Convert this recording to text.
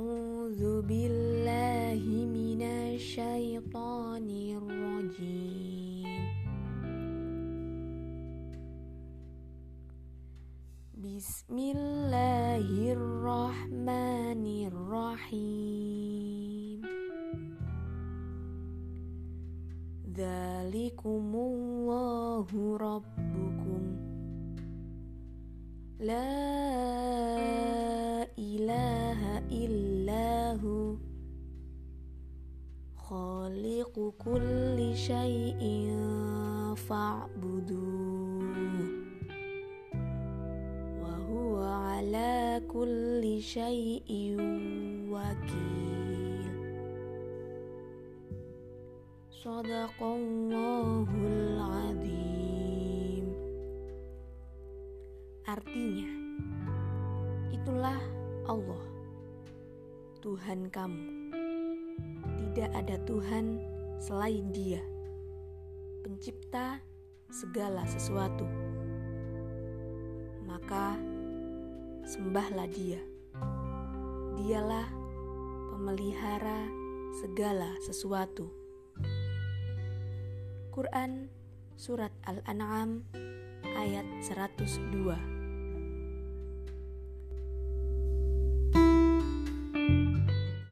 أعوذ بالله من الشيطان الرجيم بسم الله الرحمن الرحيم ذلكم الله ربكم لا khaliqu kulli syai'in fa'buduh wa huwa ala kulli syai'in wakil. Sadaqallahul azim. Artinya Itulah Allah, Tuhan kamu. Tidak ada Tuhan selain Dia, Pencipta segala sesuatu. Maka sembahlah Dia. Dialah pemelihara segala sesuatu. Quran Surat Al-An'am ayat 102